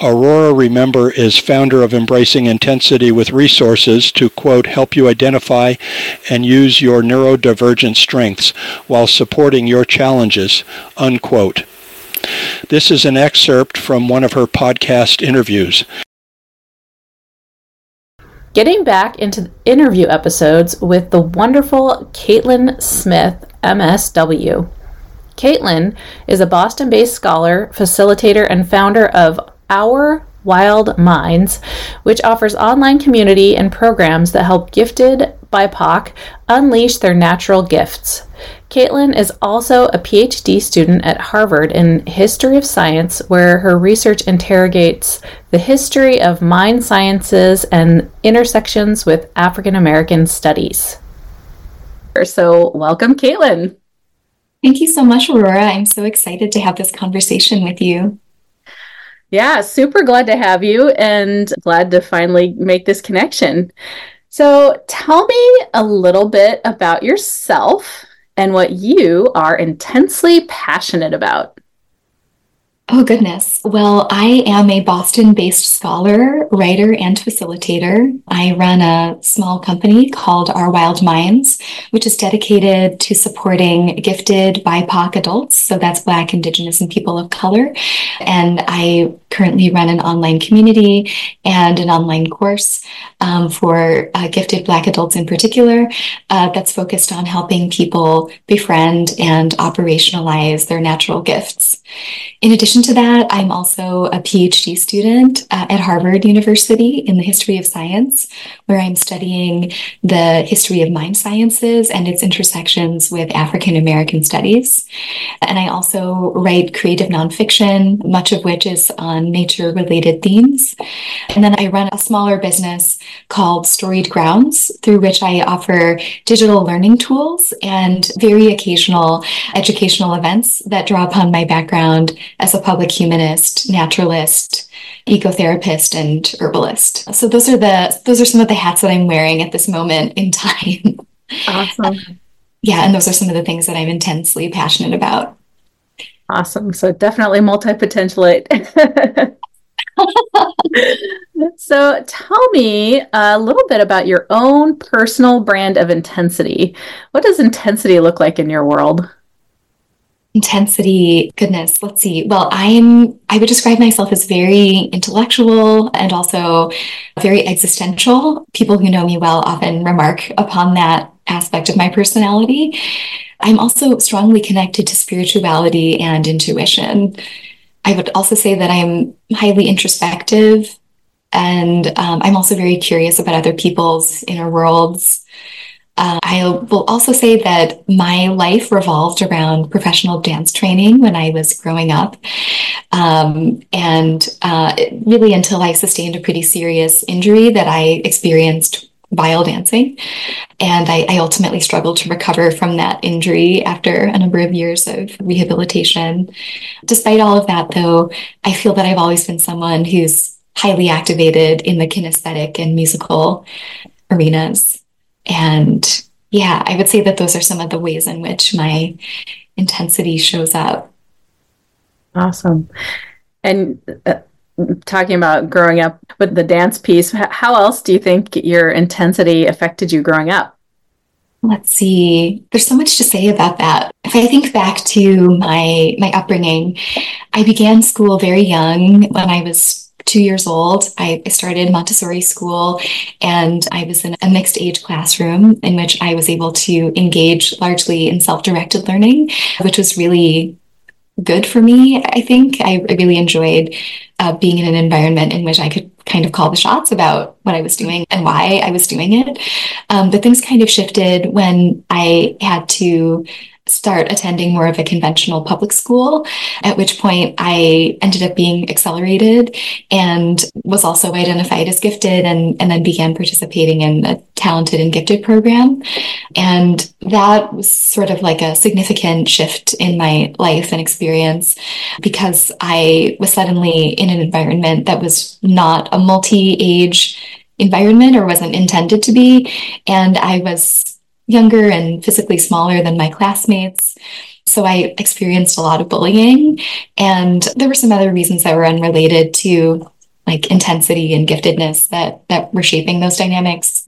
Aurora Remember, is founder of Embracing Intensity with resources to, quote, help you identify and use your neurodivergent strengths while supporting your challenges, unquote. This is an excerpt from one of her podcast interviews. Getting back into interview episodes with the wonderful Kaitlin Smith, MSW. Kaitlin is a Boston based scholar, facilitator, and founder of Our Wild Minds, which offers online community and programs that help gifted BIPOC unleash their natural gifts. Kaitlin is also a PhD student at Harvard in History of Science, where her research interrogates the history of mind sciences and intersections with African American studies. So, welcome, Kaitlin. Thank you so much, Aurora. I'm so excited to have this conversation with you. Yeah, super glad to have you and glad to finally make this connection. So, tell me a little bit about yourself and what you are intensely passionate about. Oh, goodness. Well, I am a Boston based scholar, writer, and facilitator. I run a small company called Our Wild Minds, which is dedicated to supporting gifted BIPOC adults. So that's Black, Indigenous, and people of color. And I currently run an online community and an online course um, for uh, gifted Black adults in particular uh, that's focused on helping people befriend and operationalize their natural gifts. In addition to that, I'm also a PhD student uh, at Harvard University in the history of science, where I'm studying the history of mind sciences and its intersections with African American studies. And I also write creative nonfiction, much of which is on nature related themes. And then I run a smaller business called Storied Grounds, through which I offer digital learning tools and very occasional educational events that draw upon my background as a public humanist, naturalist, ecotherapist, and herbalist. So those are the those are some of the hats that I'm wearing at this moment in time. Awesome. yeah, and those are some of the things that I'm intensely passionate about. Awesome. So definitely multi-potentialite. so tell me a little bit about your own personal brand of intensity. What does intensity look like in your world? Intensity goodness let's see. Well i'm i would describe myself as very intellectual and also very existential. People who know me well often remark upon that aspect of my personality. I'm also strongly connected to spirituality and intuition. I would also say that i'm highly introspective and um, i'm also very curious about other people's inner worlds uh, I will also say that my life revolved around professional dance training when I was growing up. Um, and uh, really until I sustained a pretty serious injury that I experienced while dancing. And I, I, ultimately struggled to recover from that injury after a number of years of rehabilitation. Despite all of that, though, I feel that I've always been someone who's highly activated in the kinesthetic and musical arenas. And yeah, I would say that those are some of the ways in which my intensity shows up. Awesome. And uh, talking about growing up with the dance piece, how else do you think your intensity affected you growing up? Let's see. There's so much to say about that. If I think back to my my upbringing, I began school very young when I was two years old, I started Montessori school and I was in a mixed age classroom in which I was able to engage largely in self directed learning, which was really good for me. I think I really enjoyed uh, being in an environment in which I could kind of call the shots about what I was doing and why I was doing it. Um, but things kind of shifted when I had to start attending more of a conventional public school, at which point I ended up being accelerated and was also identified as gifted and, and then began participating in a talented and gifted program. And that was sort of like a significant shift in my life and experience because I was suddenly in an environment that was not a multi age environment or wasn't intended to be. And I was younger and physically smaller than my classmates. So I experienced a lot of bullying. And there were some other reasons that were unrelated to like intensity and giftedness that that were shaping those dynamics